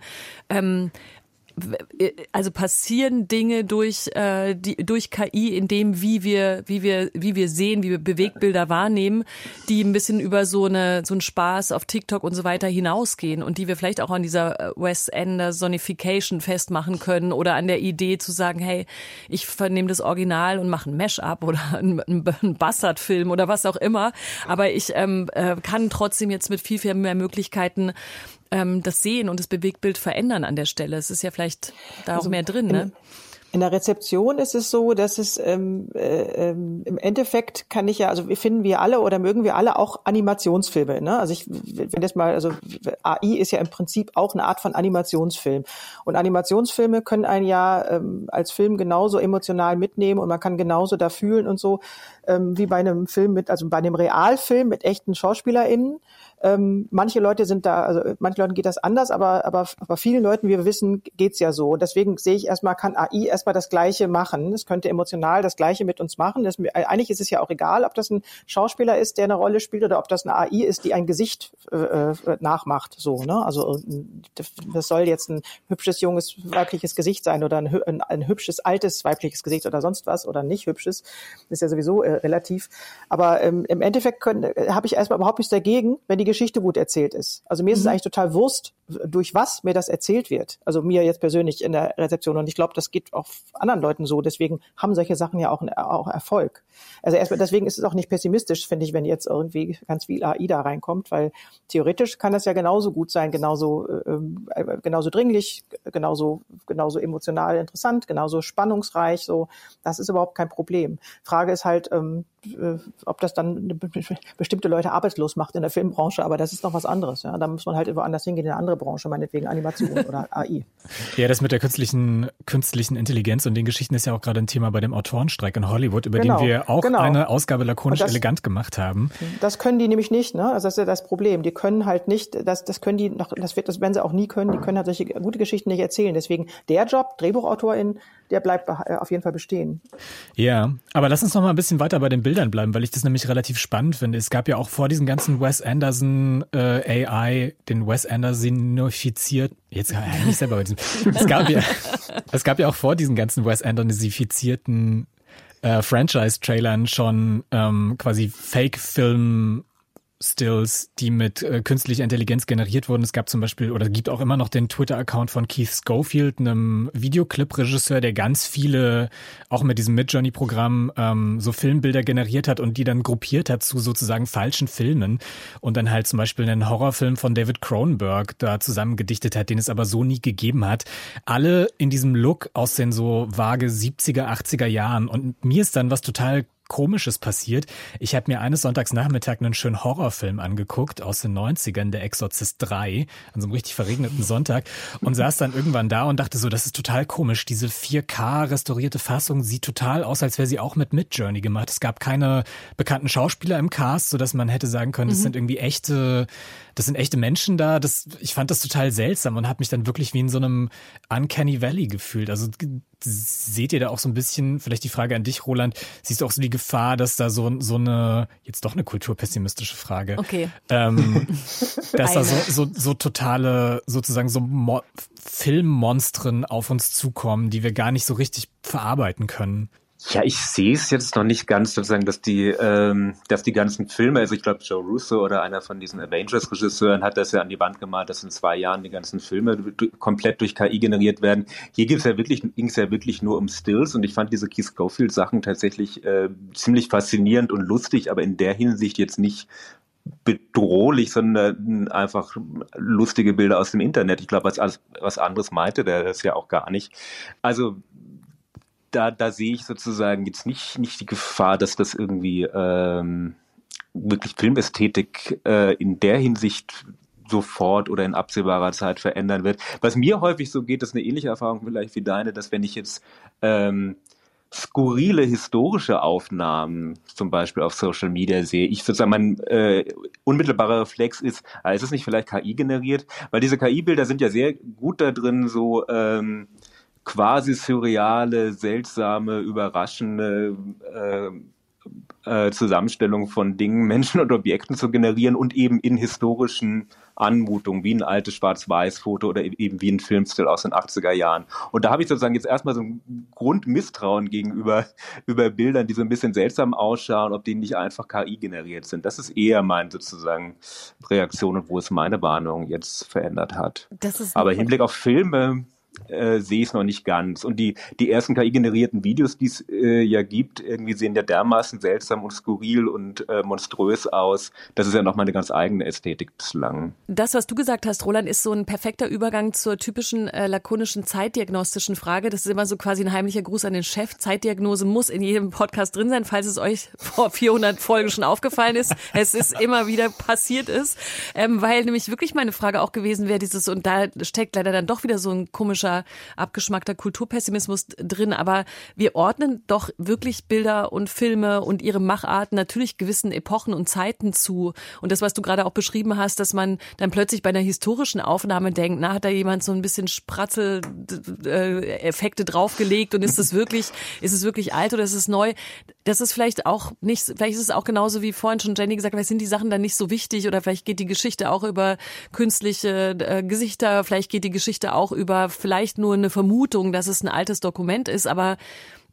ähm, also passieren Dinge durch äh, die durch KI, in dem wie wir wie wir wie wir sehen, wie wir Bewegbilder wahrnehmen, die ein bisschen über so eine so einen Spaß auf TikTok und so weiter hinausgehen und die wir vielleicht auch an dieser äh, West Ender Sonification festmachen können oder an der Idee zu sagen, hey, ich vernehme das Original und mache ein Mash-up oder einen, einen Bastard-Film oder was auch immer, aber ich ähm, äh, kann trotzdem jetzt mit viel viel mehr Möglichkeiten ähm, das Sehen und das Bewegtbild verändern an der Stelle. Es ist ja vielleicht da also auch mehr drin, ne? In der Rezeption ist es so, dass es ähm, äh, ähm, im Endeffekt kann ich ja, also wir finden wir alle oder mögen wir alle auch Animationsfilme. Ne? Also ich, wenn das mal, also AI ist ja im Prinzip auch eine Art von Animationsfilm. Und Animationsfilme können einen ja ähm, als Film genauso emotional mitnehmen und man kann genauso da fühlen und so ähm, wie bei einem Film mit, also bei einem Realfilm mit echten SchauspielerInnen. Ähm, manche Leute sind da, also manche Leuten geht das anders, aber, aber, aber vielen Leuten, wie wir wissen, geht's ja so. Und deswegen sehe ich erstmal, kann AI erstmal das Gleiche machen. Es könnte emotional das Gleiche mit uns machen. Das, eigentlich ist es ja auch egal, ob das ein Schauspieler ist, der eine Rolle spielt, oder ob das eine AI ist, die ein Gesicht äh, äh nachmacht. So, ne? Also das soll jetzt ein hübsches, junges, weibliches Gesicht sein oder ein, ein, ein hübsches, altes, weibliches Gesicht oder sonst was oder nicht hübsches. Das ist ja sowieso äh, relativ. Aber ähm, im Endeffekt äh, habe ich erstmal überhaupt nichts dagegen, wenn die Geschichte gut erzählt ist. Also mir mhm. ist es mhm. eigentlich total Wurst, durch was mir das erzählt wird. Also mir jetzt persönlich in der Rezeption. Und ich glaube, das geht auch anderen Leuten so. Deswegen haben solche Sachen ja auch, auch Erfolg. Also erstmal, deswegen ist es auch nicht pessimistisch, finde ich, wenn jetzt irgendwie ganz viel AI da reinkommt, weil theoretisch kann das ja genauso gut sein, genauso, äh, genauso dringlich, genauso, genauso emotional interessant, genauso spannungsreich, so. Das ist überhaupt kein Problem. Frage ist halt, ähm, äh, ob das dann bestimmte Leute arbeitslos macht in der Filmbranche, aber das ist noch was anderes. Ja? Da muss man halt woanders hingehen in eine andere Branche, meinetwegen Animation oder AI. Ja, das mit der künstlichen, künstlichen Intelligenz und den Geschichten ist ja auch gerade ein Thema bei dem Autorenstreik in Hollywood, über genau, den wir auch genau. eine Ausgabe lakonisch das, elegant gemacht haben. Das können die nämlich nicht, ne? Also das ist ja das Problem. Die können halt nicht, das, das können die noch, das wird, das werden sie auch nie können, die können halt solche gute Geschichten nicht erzählen. Deswegen der Job, Drehbuchautorin, der bleibt äh, auf jeden Fall bestehen. Ja, aber lass uns noch mal ein bisschen weiter bei den Bildern bleiben, weil ich das nämlich relativ spannend finde. Es gab ja auch vor diesem ganzen Wes Anderson äh, AI, den Wes Andersonifiziert, jetzt ich nicht selber bei diesem, es gab ja, es gab ja auch vor diesen ganzen Wes Andersonifizierten äh, Franchise-Trailern schon ähm, quasi Fake-Film Stills, die mit äh, künstlicher Intelligenz generiert wurden. Es gab zum Beispiel oder gibt auch immer noch den Twitter-Account von Keith Schofield, einem Videoclip-Regisseur, der ganz viele, auch mit diesem Midjourney-Programm, ähm, so Filmbilder generiert hat und die dann gruppiert hat zu sozusagen falschen Filmen und dann halt zum Beispiel einen Horrorfilm von David Cronenberg da zusammengedichtet hat, den es aber so nie gegeben hat. Alle in diesem Look aus den so vage 70er, 80er Jahren und mir ist dann was total Komisches passiert. Ich habe mir eines Sonntagsnachmittag einen schönen Horrorfilm angeguckt aus den 90ern, Der Exorzist 3, an so einem richtig verregneten Sonntag und saß dann irgendwann da und dachte so, das ist total komisch. Diese 4K restaurierte Fassung sieht total aus, als wäre sie auch mit Midjourney gemacht. Es gab keine bekannten Schauspieler im Cast, sodass man hätte sagen können, das mhm. sind irgendwie echte das sind echte Menschen da. Das, ich fand das total seltsam und habe mich dann wirklich wie in so einem Uncanny Valley gefühlt. Also seht ihr da auch so ein bisschen, vielleicht die Frage an dich, Roland, siehst du auch so die Gefahr, dass da so, so eine, jetzt doch eine kulturpessimistische Frage, okay. ähm, dass da so, so, so totale, sozusagen so Mo Filmmonstren auf uns zukommen, die wir gar nicht so richtig verarbeiten können? Ja, ich sehe es jetzt noch nicht ganz sozusagen, dass die, ähm, dass die ganzen Filme, also ich glaube Joe Russo oder einer von diesen Avengers-Regisseuren hat das ja an die Wand gemalt, dass in zwei Jahren die ganzen Filme komplett durch KI generiert werden. Hier gibt's ja wirklich, ging es ja wirklich nur um Stills und ich fand diese Keith Schofield-Sachen tatsächlich äh, ziemlich faszinierend und lustig, aber in der Hinsicht jetzt nicht bedrohlich, sondern einfach lustige Bilder aus dem Internet. Ich glaube, was, was anderes meinte der das ja auch gar nicht. Also da, da sehe ich sozusagen jetzt nicht, nicht die Gefahr, dass das irgendwie ähm, wirklich Filmästhetik äh, in der Hinsicht sofort oder in absehbarer Zeit verändern wird. Was mir häufig so geht, ist eine ähnliche Erfahrung vielleicht wie deine, dass wenn ich jetzt ähm, skurrile historische Aufnahmen zum Beispiel auf Social Media sehe, ich sozusagen mein äh, unmittelbarer Reflex ist, ah, ist es nicht vielleicht KI generiert? Weil diese KI-Bilder sind ja sehr gut da drin, so ähm, quasi surreale, seltsame, überraschende äh, äh, Zusammenstellung von Dingen, Menschen und Objekten zu generieren und eben in historischen Anmutungen, wie ein altes Schwarz-Weiß-Foto oder e-, eben wie ein Filmstil aus den 80er Jahren. Und da habe ich sozusagen jetzt erstmal so ein Grundmisstrauen gegenüber über Bildern, die so ein bisschen seltsam ausschauen, ob die nicht einfach KI generiert sind. Das ist eher mein sozusagen Reaktion und wo es meine Warnung jetzt verändert hat. Aber im Hinblick auf Filme äh, sehe ich es noch nicht ganz. Und die, die ersten KI-generierten Videos, die es äh, ja gibt, irgendwie sehen ja dermaßen seltsam und skurril und äh, monströs aus. Das ist ja nochmal eine ganz eigene Ästhetik bislang. Das, was du gesagt hast, Roland, ist so ein perfekter Übergang zur typischen äh, lakonischen zeitdiagnostischen Frage. Das ist immer so quasi ein heimlicher Gruß an den Chef. Zeitdiagnose muss in jedem Podcast drin sein, falls es euch vor 400 Folgen schon aufgefallen ist. Es ist immer wieder passiert ist. Ähm, weil nämlich wirklich meine Frage auch gewesen wäre, dieses, und da steckt leider dann doch wieder so ein komischer abgeschmackter, abgeschmackter Kulturpessimismus drin, aber wir ordnen doch wirklich Bilder und Filme und ihre Macharten natürlich gewissen Epochen und Zeiten zu. Und das, was du gerade auch beschrieben hast, dass man dann plötzlich bei einer historischen Aufnahme denkt, na, hat da jemand so ein bisschen Spratzel-Effekte draufgelegt und ist es wirklich, ist es wirklich alt oder ist es neu? Das ist vielleicht auch nicht, vielleicht ist es auch genauso wie vorhin schon Jenny gesagt, vielleicht sind die Sachen dann nicht so wichtig oder vielleicht geht die Geschichte auch über künstliche äh, Gesichter, vielleicht geht die Geschichte auch über vielleicht nur eine Vermutung, dass es ein altes Dokument ist, aber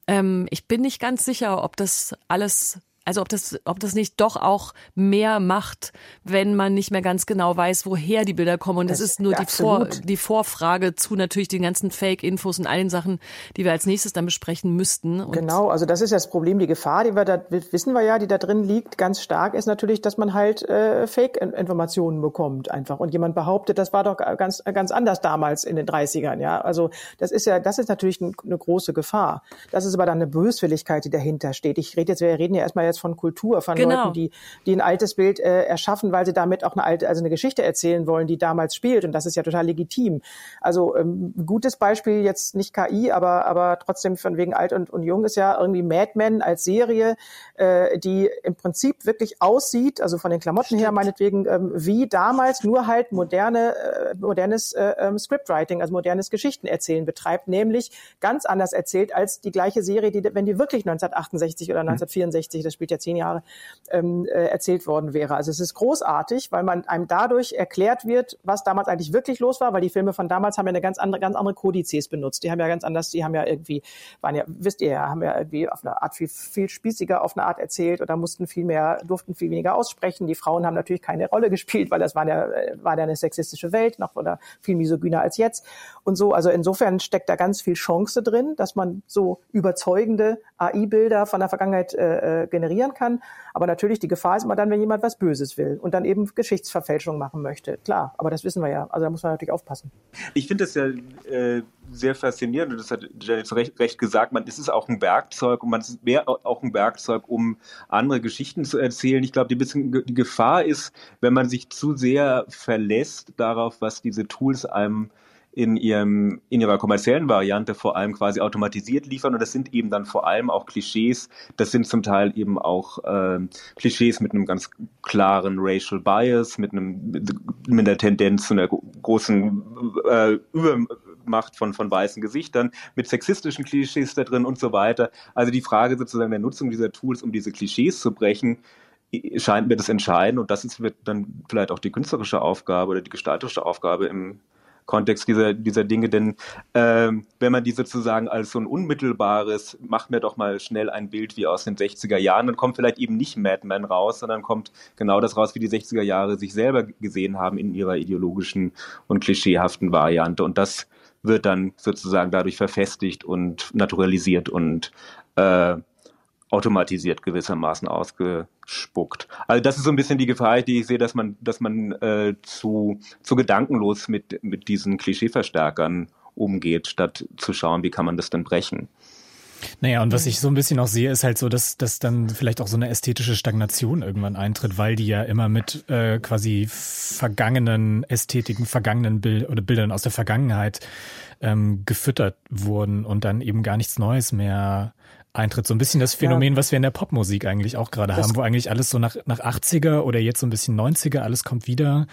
ähm, ich bin nicht ganz sicher, ob das alles also ob das, ob das nicht doch auch mehr macht, wenn man nicht mehr ganz genau weiß, woher die Bilder kommen. Und das, das ist nur die, Vor, die Vorfrage zu natürlich den ganzen Fake-Infos und allen Sachen, die wir als nächstes dann besprechen müssten. Und genau, also das ist das Problem. Die Gefahr, die wir da, wissen wir ja, die da drin liegt, ganz stark ist natürlich, dass man halt äh, Fake-Informationen bekommt einfach. Und jemand behauptet, das war doch ganz, ganz anders damals in den 30ern. Ja, also das ist ja, das ist natürlich eine große Gefahr. Das ist aber dann eine Böswilligkeit, die dahinter steht. Ich rede jetzt, wir reden ja erstmal jetzt jetzt von Kultur, von genau. Leuten, die, die ein altes Bild äh, erschaffen, weil sie damit auch eine alte, also eine Geschichte erzählen wollen, die damals spielt. Und das ist ja total legitim. Also ähm, gutes Beispiel jetzt nicht KI, aber aber trotzdem von wegen alt und, und jung ist ja irgendwie Mad Men als Serie, äh, die im Prinzip wirklich aussieht, also von den Klamotten Stimmt. her meinetwegen ähm, wie damals, nur halt moderne äh, modernes äh, ähm, Scriptwriting, also modernes Geschichtenerzählen betreibt, nämlich ganz anders erzählt als die gleiche Serie, die wenn die wirklich 1968 oder 1964 das Spiel ja zehn Jahre, ähm, äh, erzählt worden wäre. Also es ist großartig, weil man einem dadurch erklärt wird, was damals eigentlich wirklich los war, weil die Filme von damals haben ja eine ganz andere, ganz andere Kodizes benutzt. Die haben ja ganz anders, die haben ja irgendwie, waren ja, wisst ihr ja, haben ja irgendwie auf eine Art viel, viel spießiger auf eine Art erzählt oder mussten viel mehr, durften viel weniger aussprechen. Die Frauen haben natürlich keine Rolle gespielt, weil das war ja, war ja eine sexistische Welt, noch oder viel misogyner als jetzt. Und so, also insofern steckt da ganz viel Chance drin, dass man so überzeugende AI-Bilder von der Vergangenheit äh, äh generiert generieren kann. Aber natürlich, die Gefahr ist immer dann, wenn jemand was Böses will und dann eben Geschichtsverfälschung machen möchte. Klar, aber das wissen wir ja. Also da muss man natürlich aufpassen. Ich finde das ja äh, sehr faszinierend und das hat Janet recht, recht gesagt. Man, es ist auch ein Werkzeug und man ist mehr auch ein Werkzeug, um andere Geschichten zu erzählen. Ich glaube, die, die Gefahr ist, wenn man sich zu sehr verlässt darauf, was diese Tools einem in ihrem in ihrer kommerziellen Variante vor allem quasi automatisiert liefern und das sind eben dann vor allem auch Klischees. Das sind zum Teil eben auch äh, Klischees mit einem ganz klaren Racial Bias, mit einem mit der Tendenz zu einer großen äh, Übermacht von von weißen Gesichtern, mit sexistischen Klischees da drin und so weiter. Also die Frage sozusagen der Nutzung dieser Tools, um diese Klischees zu brechen, scheint mir das entscheidend und das ist wird dann vielleicht auch die künstlerische Aufgabe oder die gestalterische Aufgabe im Kontext dieser, dieser Dinge. Denn ähm, wenn man die sozusagen als so ein unmittelbares, macht mir doch mal schnell ein Bild wie aus den 60er Jahren, dann kommt vielleicht eben nicht Mad Men raus, sondern kommt genau das raus, wie die 60er Jahre sich selber gesehen haben in ihrer ideologischen und klischeehaften Variante. Und das wird dann sozusagen dadurch verfestigt und naturalisiert und äh, automatisiert gewissermaßen ausgespuckt. Also das ist so ein bisschen die Gefahr, die ich sehe, dass man, dass man äh, zu, zu gedankenlos mit, mit diesen Klischeeverstärkern umgeht, statt zu schauen, wie kann man das denn brechen. Naja, und was ich so ein bisschen auch sehe, ist halt so, dass, dass dann vielleicht auch so eine ästhetische Stagnation irgendwann eintritt, weil die ja immer mit äh, quasi vergangenen Ästhetiken, vergangenen Bild oder Bildern aus der Vergangenheit ähm, gefüttert wurden und dann eben gar nichts Neues mehr eintritt. So ein bisschen das Phänomen, ja. was wir in der Popmusik eigentlich auch gerade haben, wo eigentlich alles so nach, nach 80er oder jetzt so ein bisschen 90er, alles kommt wieder.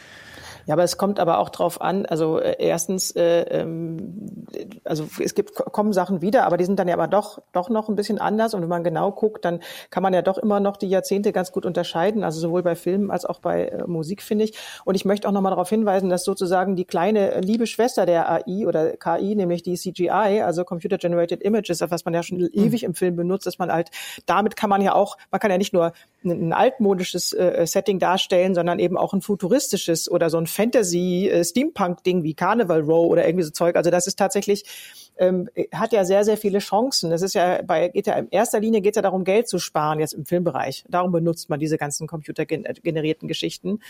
Ja, aber es kommt aber auch drauf an, also äh, erstens, äh, ähm, also es gibt kommen Sachen wieder, aber die sind dann ja aber doch doch noch ein bisschen anders. Und wenn man genau guckt, dann kann man ja doch immer noch die Jahrzehnte ganz gut unterscheiden, also sowohl bei Filmen als auch bei äh, Musik, finde ich. Und ich möchte auch nochmal darauf hinweisen, dass sozusagen die kleine liebe Schwester der AI oder KI, nämlich die CGI, also Computer Generated Images, was man ja schon mhm. ewig im Film benutzt, dass man halt, damit kann man ja auch, man kann ja nicht nur ein, ein altmodisches äh, Setting darstellen, sondern eben auch ein futuristisches oder so ein Fantasy-Steampunk-Ding äh, wie Carnival Row oder irgendwie so Zeug. Also das ist tatsächlich ähm, hat ja sehr, sehr viele Chancen. Das ist ja bei, geht ja in erster Linie geht ja darum, Geld zu sparen, jetzt im Filmbereich. Darum benutzt man diese ganzen computergenerierten Geschichten.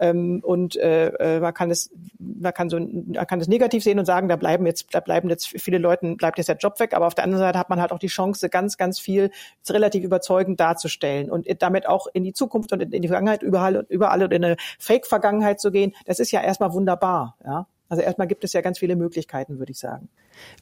Ähm, und äh, äh, man kann es, man kann so, man kann es negativ sehen und sagen, da bleiben jetzt, da bleiben jetzt viele Leuten, bleibt jetzt der Job weg. Aber auf der anderen Seite hat man halt auch die Chance, ganz, ganz viel relativ überzeugend darzustellen und damit auch in die Zukunft und in die Vergangenheit überall, überall und in eine Fake-Vergangenheit zu gehen. Das ist ja erstmal wunderbar, ja. Also erstmal gibt es ja ganz viele Möglichkeiten, würde ich sagen.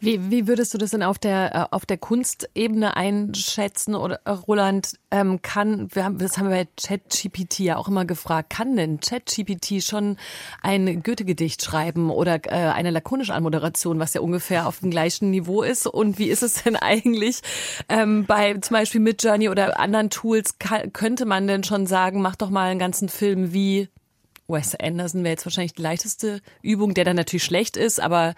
Wie, wie würdest du das denn auf der äh, auf der Kunstebene einschätzen oder äh, Roland ähm, kann wir haben das haben wir bei ChatGPT ja auch immer gefragt kann denn ChatGPT schon ein Goethe-Gedicht schreiben oder äh, eine lakonische Anmoderation was ja ungefähr auf dem gleichen Niveau ist und wie ist es denn eigentlich ähm, bei zum Beispiel Midjourney oder anderen Tools kann, könnte man denn schon sagen mach doch mal einen ganzen Film wie Wes Anderson wäre jetzt wahrscheinlich die leichteste Übung, der dann natürlich schlecht ist, aber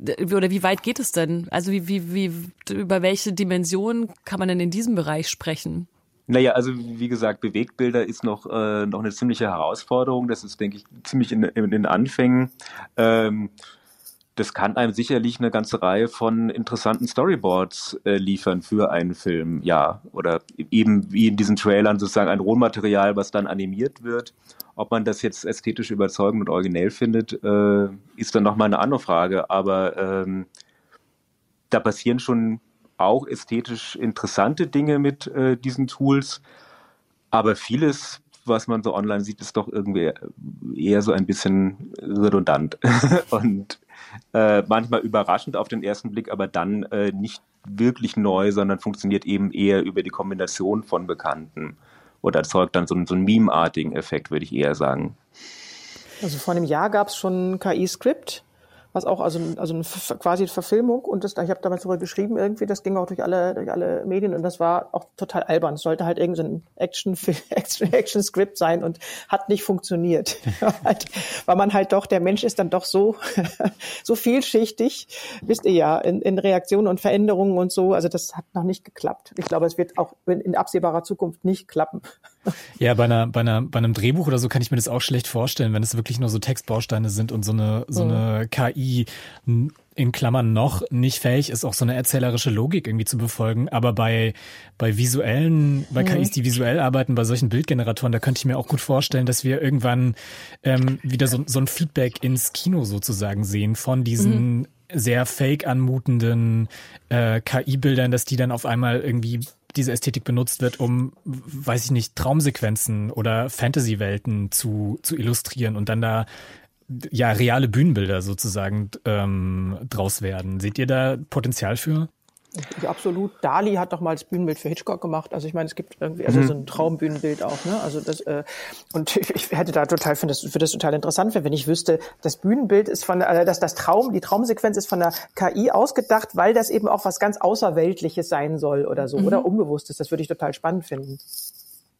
oder wie weit geht es denn? Also wie, wie, wie, über welche Dimension kann man denn in diesem Bereich sprechen? Naja, also wie gesagt, Bewegtbilder ist noch, äh, noch eine ziemliche Herausforderung. Das ist, denke ich, ziemlich in, in den Anfängen. Ähm, das kann einem sicherlich eine ganze Reihe von interessanten Storyboards äh, liefern für einen Film, ja. Oder eben wie in diesen Trailern sozusagen ein Rohmaterial, was dann animiert wird. Ob man das jetzt ästhetisch überzeugend und originell findet, äh, ist dann nochmal eine andere Frage. Aber ähm, da passieren schon auch ästhetisch interessante Dinge mit äh, diesen Tools. Aber vieles, was man so online sieht, ist doch irgendwie eher so ein bisschen redundant und äh, manchmal überraschend auf den ersten Blick, aber dann äh, nicht wirklich neu, sondern funktioniert eben eher über die Kombination von Bekannten oder erzeugt dann so, einen, so einen Meme-artigen Effekt, würde ich eher sagen. Also vor einem Jahr gab es schon KI-Skript, was auch also also eine, quasi eine Verfilmung und das ich habe damals darüber geschrieben irgendwie das ging auch durch alle durch alle Medien und das war auch total albern. Es sollte halt irgendein so Action Action Action Script sein und hat nicht funktioniert. Halt, weil man halt doch der Mensch ist dann doch so so vielschichtig wisst ihr ja in, in Reaktionen und Veränderungen und so. Also das hat noch nicht geklappt. Ich glaube es wird auch in absehbarer Zukunft nicht klappen ja bei einer bei einer bei einem Drehbuch oder so kann ich mir das auch schlecht vorstellen wenn es wirklich nur so Textbausteine sind und so eine so mhm. eine KI in Klammern noch nicht fähig ist, auch so eine erzählerische Logik irgendwie zu befolgen. Aber bei, bei visuellen, bei mhm. KIs, die visuell arbeiten, bei solchen Bildgeneratoren, da könnte ich mir auch gut vorstellen, dass wir irgendwann ähm, wieder so, so ein Feedback ins Kino sozusagen sehen von diesen mhm. sehr fake anmutenden äh, KI-Bildern, dass die dann auf einmal irgendwie diese Ästhetik benutzt wird, um, weiß ich nicht, Traumsequenzen oder Fantasy-Welten zu, zu illustrieren und dann da ja reale Bühnenbilder sozusagen ähm, draus werden. Seht ihr da Potenzial für? Ja, absolut. Dali hat doch mal das Bühnenbild für Hitchcock gemacht. Also ich meine, es gibt irgendwie also mhm. so ein Traumbühnenbild auch. Ne? Also das äh, und ich, ich hätte da total finde das für das total interessant, wenn ich wüsste, das Bühnenbild ist von äh, dass das Traum die Traumsequenz ist von der KI ausgedacht, weil das eben auch was ganz Außerweltliches sein soll oder so mhm. oder unbewusstes. Das würde ich total spannend finden.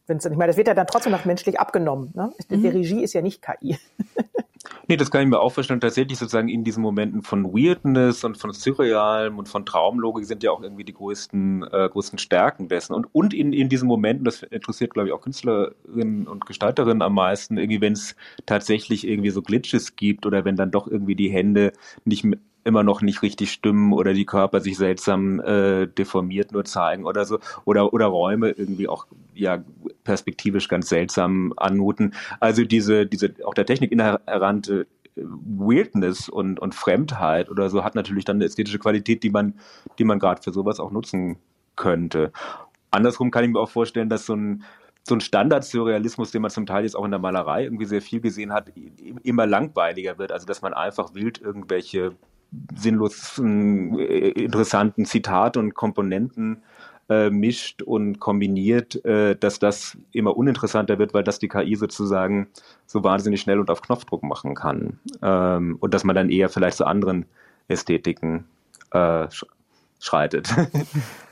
Wenn's, ich meine, das wird ja dann trotzdem noch menschlich abgenommen. Ne? Mhm. Die Regie ist ja nicht KI. Nee, das kann ich mir auch vorstellen. Tatsächlich sozusagen in diesen Momenten von Weirdness und von Surrealem und von Traumlogik sind ja auch irgendwie die größten, äh, größten Stärken dessen. Und, und in, in diesen Momenten, das interessiert, glaube ich, auch Künstlerinnen und Gestalterinnen am meisten, irgendwie, wenn es tatsächlich irgendwie so Glitches gibt oder wenn dann doch irgendwie die Hände nicht immer noch nicht richtig stimmen oder die Körper sich seltsam äh, deformiert nur zeigen oder so oder oder Räume irgendwie auch ja perspektivisch ganz seltsam anmuten. Also diese diese auch der Technik inhärente äh, Weirdness und, und Fremdheit oder so hat natürlich dann eine ästhetische Qualität, die man, die man gerade für sowas auch nutzen könnte. Andersrum kann ich mir auch vorstellen, dass so ein, so ein Standard-Surrealismus, den man zum Teil jetzt auch in der Malerei irgendwie sehr viel gesehen hat, immer langweiliger wird. Also dass man einfach wild irgendwelche sinnlosen, äh, interessanten Zitate und Komponenten äh, mischt und kombiniert, äh, dass das immer uninteressanter wird, weil das die KI sozusagen so wahnsinnig schnell und auf Knopfdruck machen kann. Ähm, und dass man dann eher vielleicht zu anderen Ästhetiken äh, schreitet.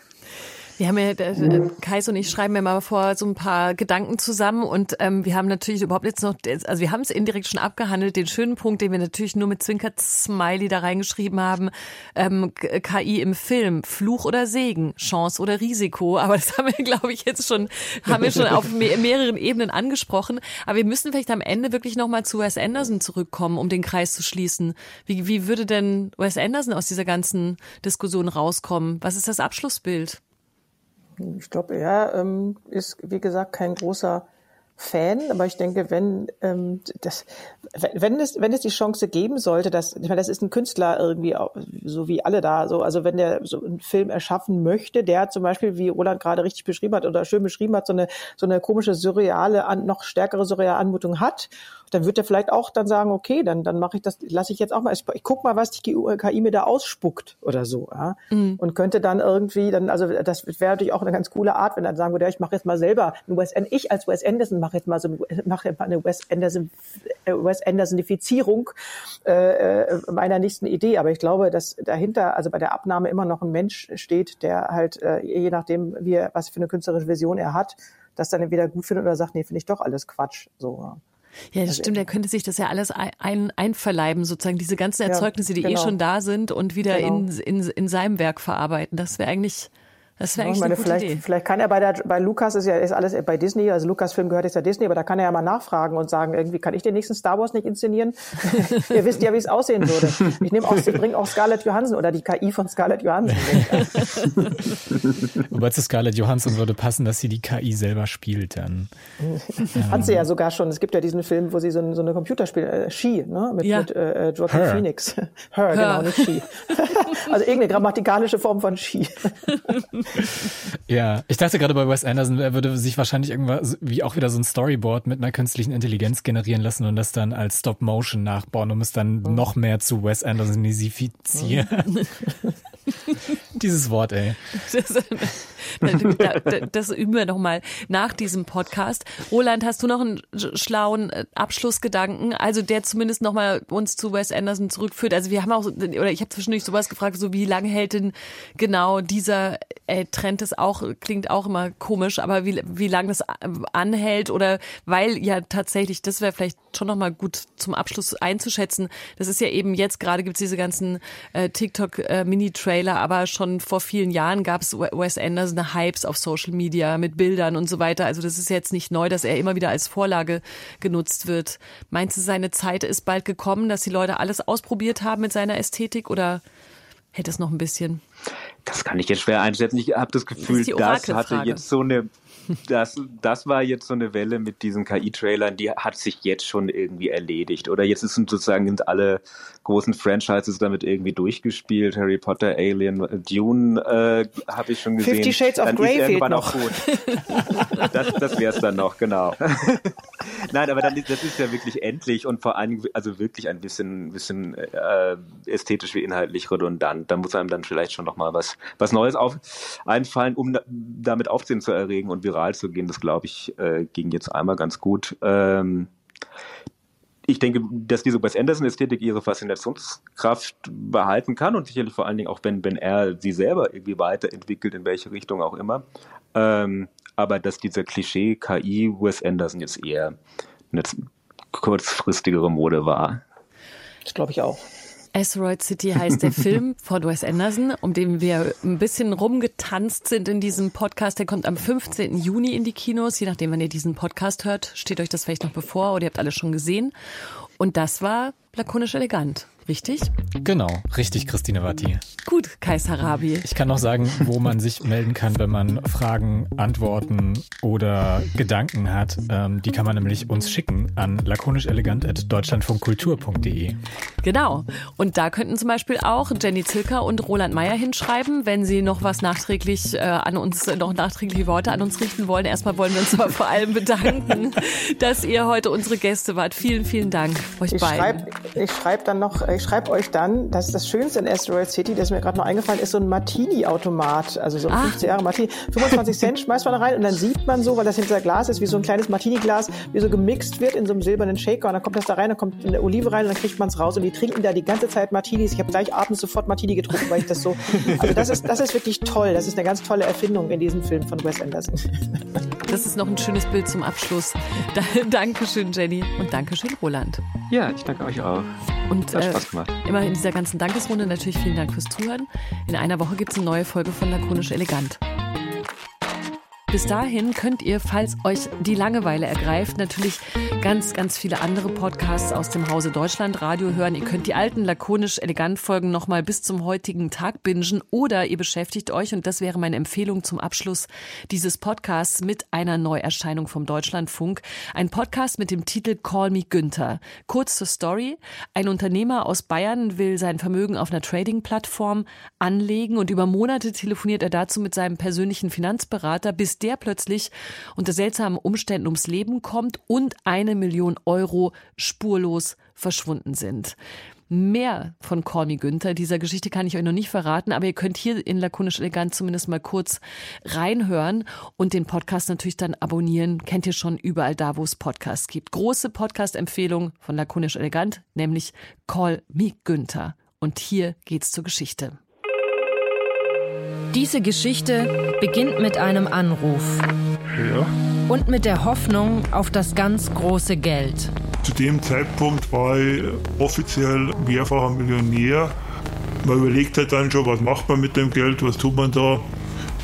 Wir haben ja, äh, Kais und ich schreiben ja mal vor so ein paar Gedanken zusammen und ähm, wir haben natürlich überhaupt jetzt noch, also wir haben es indirekt schon abgehandelt, den schönen Punkt, den wir natürlich nur mit Zwinkert-Smiley da reingeschrieben haben, ähm, KI im Film, Fluch oder Segen, Chance oder Risiko, aber das haben wir, glaube ich, jetzt schon, haben wir schon auf me mehreren Ebenen angesprochen, aber wir müssen vielleicht am Ende wirklich nochmal zu Wes Anderson zurückkommen, um den Kreis zu schließen. Wie, wie würde denn Wes Anderson aus dieser ganzen Diskussion rauskommen? Was ist das Abschlussbild? Ich glaube, er ähm, ist, wie gesagt, kein großer Fan, aber ich denke, wenn ähm, das, wenn es wenn es die Chance geben sollte, dass ich meine, das ist ein Künstler irgendwie so wie alle da, so also wenn der so einen Film erschaffen möchte, der zum Beispiel wie Roland gerade richtig beschrieben hat oder schön beschrieben hat, so eine so eine komische surreale, noch stärkere surreale Anmutung hat dann wird er vielleicht auch dann sagen, okay, dann, dann mache ich das, lasse ich jetzt auch mal, ich, ich guck mal, was die KI mir da ausspuckt oder so. Ja? Mhm. Und könnte dann irgendwie, dann, also das wäre natürlich auch eine ganz coole Art, wenn er dann sagen würde, ja, ich mache jetzt mal selber ein Anderson, ich als Wes Anderson mache jetzt mal so mache jetzt mal eine Wes Anderson, äh, Wes Andersonifizierung äh, äh, meiner nächsten Idee. Aber ich glaube, dass dahinter, also bei der Abnahme immer noch ein Mensch steht, der halt, äh, je nachdem, wie er, was für eine künstlerische Vision er hat, das dann entweder gut findet oder sagt, nee, finde ich doch alles Quatsch. So. Ja, das also stimmt. Er könnte sich das ja alles ein, einverleiben, sozusagen diese ganzen Erzeugnisse, die eh genau. eh schon da sind und wieder genau. in, in, in seinem Werk verarbeiten. Das wäre eigentlich das wäre eigentlich meine, eine gute vielleicht, Idee. Vielleicht kann er bei der, bei Lukas ist ja ist alles bei Disney, also Lukas Film gehört jetzt ja Disney, aber da kann er ja mal nachfragen und sagen, irgendwie kann ich den nächsten Star Wars nicht inszenieren? Ihr wisst ja, wie es aussehen würde. Ich nehme auch, ich bringe auch Scarlett Johansson oder die KI von Scarlett Johansson. Wobei zu Scarlett Johansson würde passen, dass sie die KI selber spielt dann. Hat sie ja sogar schon. Es gibt ja diesen Film, wo sie so, so eine Computerspiel, äh, She, ne, mit, ja. mit äh, Joaquin Her. Phoenix. Her, Her, genau, nicht She. also irgendeine grammatikalische Form von She. Ja, ich dachte gerade bei Wes Anderson, er würde sich wahrscheinlich irgendwas wie auch wieder so ein Storyboard mit einer künstlichen Intelligenz generieren lassen und das dann als Stop Motion nachbauen, um es dann mhm. noch mehr zu Wes Andersonisifizieren. Mhm. Dieses Wort, ey. Das, üben wir nochmal nach diesem Podcast. Roland, hast du noch einen schlauen äh, Abschlussgedanken? Also der zumindest nochmal uns zu Wes Anderson zurückführt. Also wir haben auch, oder ich habe zwischendurch sowas gefragt, so wie lange hält denn genau dieser äh, Trend ist auch, klingt auch immer komisch, aber wie, wie lange das anhält oder weil ja tatsächlich, das wäre vielleicht schon nochmal gut zum Abschluss einzuschätzen. Das ist ja eben jetzt gerade gibt es diese ganzen äh, TikTok-Mini-Trailer, äh, aber schon vor vielen Jahren gab es Wes Anderson Hypes auf Social Media mit Bildern und so weiter. Also das ist jetzt nicht neu, dass er immer wieder als Vorlage genutzt wird. Meinst du, seine Zeit ist bald gekommen, dass die Leute alles ausprobiert haben mit seiner Ästhetik oder hätte es noch ein bisschen? Das kann ich jetzt schwer einschätzen. Ich habe das Gefühl, das, das hatte jetzt so eine das, das war jetzt so eine Welle mit diesen KI-Trailern, die hat sich jetzt schon irgendwie erledigt. Oder jetzt sind sozusagen sind alle großen Franchises damit irgendwie durchgespielt. Harry Potter, Alien, Dune äh, habe ich schon gesehen. Fifty Shades of Grey fehlt noch. Gut. Das, das wäre es dann noch, genau. Nein, aber dann, das ist ja wirklich endlich und vor allem also wirklich ein bisschen, bisschen äh, ästhetisch wie inhaltlich redundant. Da muss einem dann vielleicht schon noch mal was, was Neues auf, einfallen, um da, damit Aufsehen zu erregen und viral zu gehen. Das glaube ich äh, ging jetzt einmal ganz gut. Ähm, ich denke, dass diese Wes Anderson-Ästhetik ihre Faszinationskraft behalten kann und sicherlich vor allen Dingen auch, wenn, wenn er sie selber irgendwie weiterentwickelt, in welche Richtung auch immer. Ähm, aber dass dieser Klischee-KI Wes Anderson jetzt eher eine kurzfristigere Mode war. Das glaube ich auch. Asteroid City heißt der Film von Wes Anderson, um den wir ein bisschen rumgetanzt sind in diesem Podcast. Der kommt am 15. Juni in die Kinos. Je nachdem, wann ihr diesen Podcast hört, steht euch das vielleicht noch bevor oder ihr habt alles schon gesehen. Und das war lakonisch elegant richtig? Genau, richtig, Christine Watti. Gut, Kaiser Rabi. Ich kann noch sagen, wo man sich melden kann, wenn man Fragen, Antworten oder Gedanken hat. Ähm, die kann man nämlich uns schicken an lakonischelegant.deutschlandfunkkultur.de. Genau. Und da könnten zum Beispiel auch Jenny Zilker und Roland Meyer hinschreiben, wenn sie noch was nachträglich äh, an uns, noch nachträgliche Worte an uns richten wollen. Erstmal wollen wir uns aber vor allem bedanken, dass ihr heute unsere Gäste wart. Vielen, vielen Dank euch ich beiden. Schreib, ich schreibe dann noch, ich schreibe euch dann, das ist das Schönste in Asteroid City, das ist mir gerade noch eingefallen, ist so ein Martini-Automat, also so ein ah. 50 Jahre Martini. 25 Cent schmeißt man da rein und dann sieht man so, weil das hinter Glas ist, wie so ein kleines Martini-Glas, wie so gemixt wird in so einem silbernen Shaker und dann kommt das da rein, dann kommt eine Olive rein und dann kriegt man es raus und die trinken da die ganze Zeit Martinis. Ich habe gleich abends sofort Martini getrunken, weil ich das so, also das ist, das ist wirklich toll. Das ist eine ganz tolle Erfindung in diesem Film von Wes Anderson. Das ist noch ein schönes Bild zum Abschluss. Dankeschön, Jenny und Dankeschön, Roland. Ja, ich danke euch auch. Und Hat Spaß äh, gemacht. Äh, immer in dieser ganzen Dankesrunde natürlich vielen Dank fürs Zuhören. In einer Woche gibt es eine neue Folge von Lakonisch Elegant. Bis dahin könnt ihr, falls euch die Langeweile ergreift, natürlich ganz, ganz viele andere Podcasts aus dem Hause Deutschland Radio hören. Ihr könnt die alten lakonisch elegant Folgen nochmal bis zum heutigen Tag bingen oder ihr beschäftigt euch, und das wäre meine Empfehlung zum Abschluss dieses Podcasts, mit einer Neuerscheinung vom Deutschlandfunk. Ein Podcast mit dem Titel Call Me Günther. Kurz zur Story. Ein Unternehmer aus Bayern will sein Vermögen auf einer Trading-Plattform anlegen und über Monate telefoniert er dazu mit seinem persönlichen Finanzberater, bis der plötzlich unter seltsamen Umständen ums Leben kommt und eine Million Euro spurlos verschwunden sind. Mehr von Me Günther dieser Geschichte kann ich euch noch nicht verraten, aber ihr könnt hier in Lakonisch Elegant zumindest mal kurz reinhören und den Podcast natürlich dann abonnieren. Kennt ihr schon überall da, wo es Podcasts gibt. Große Podcast-Empfehlung von Lakonisch Elegant, nämlich Call Me Günther. Und hier geht's zur Geschichte. Diese Geschichte beginnt mit einem Anruf. Ja. Und mit der Hoffnung auf das ganz große Geld. Zu dem Zeitpunkt war ich offiziell mehrfacher Millionär. Man überlegt halt dann schon, was macht man mit dem Geld, was tut man da.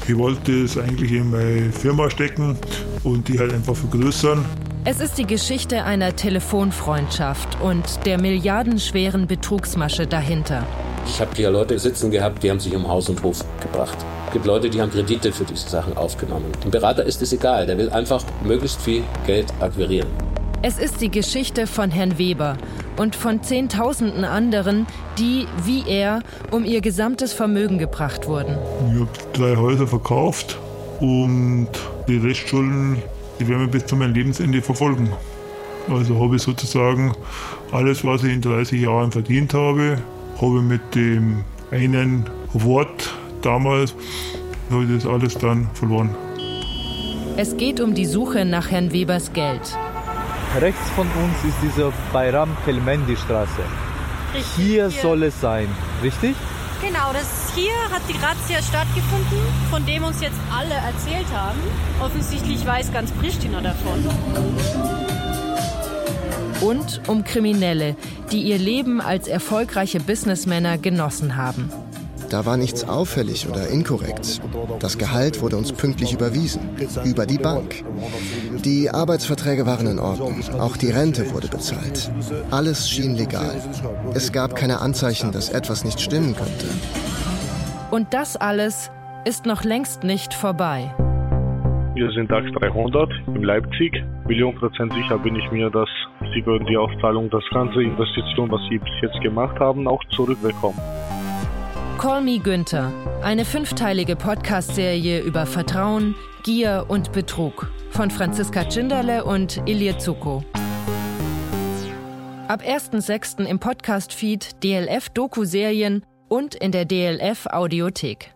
Ich wollte es eigentlich in meine Firma stecken und die halt einfach vergrößern. Es ist die Geschichte einer Telefonfreundschaft und der milliardenschweren Betrugsmasche dahinter. Ich habe hier Leute sitzen gehabt, die haben sich um Haus und Hof gebracht. Es gibt Leute, die haben Kredite für diese Sachen aufgenommen. Dem Berater ist es egal, der will einfach möglichst viel Geld akquirieren. Es ist die Geschichte von Herrn Weber und von Zehntausenden anderen, die, wie er, um ihr gesamtes Vermögen gebracht wurden. Ich habe drei Häuser verkauft und die Restschulden die werden mich bis zu meinem Lebensende verfolgen. Also habe ich sozusagen alles, was ich in 30 Jahren verdient habe, habe ich mit dem einen Wort damals, habe ich das alles dann verloren. Es geht um die Suche nach Herrn Webers Geld. Rechts von uns ist diese Bayram Kelmendi Straße. Richtig, hier, hier soll es sein, richtig? Genau, das hier hat die Razzia stattgefunden, von dem uns jetzt alle erzählt haben. Offensichtlich weiß ganz Pristina davon. Und um Kriminelle, die ihr Leben als erfolgreiche Businessmänner genossen haben. Da war nichts auffällig oder inkorrekt. Das Gehalt wurde uns pünktlich überwiesen, über die Bank. Die Arbeitsverträge waren in Ordnung, auch die Rente wurde bezahlt. Alles schien legal. Es gab keine Anzeichen, dass etwas nicht stimmen könnte. Und das alles ist noch längst nicht vorbei. Wir sind DAX 300 in Leipzig. Million Prozent sicher bin ich mir, dass Sie würden die Auszahlung, das ganze Investition, was Sie bis jetzt gemacht haben, auch zurückbekommen. Call Me Günther, eine fünfteilige Podcast-Serie über Vertrauen, Gier und Betrug von Franziska Tschinderle und Ilie Zuko. Ab 1.6. im Podcast-Feed DLF Doku-Serien und in der DLF Audiothek.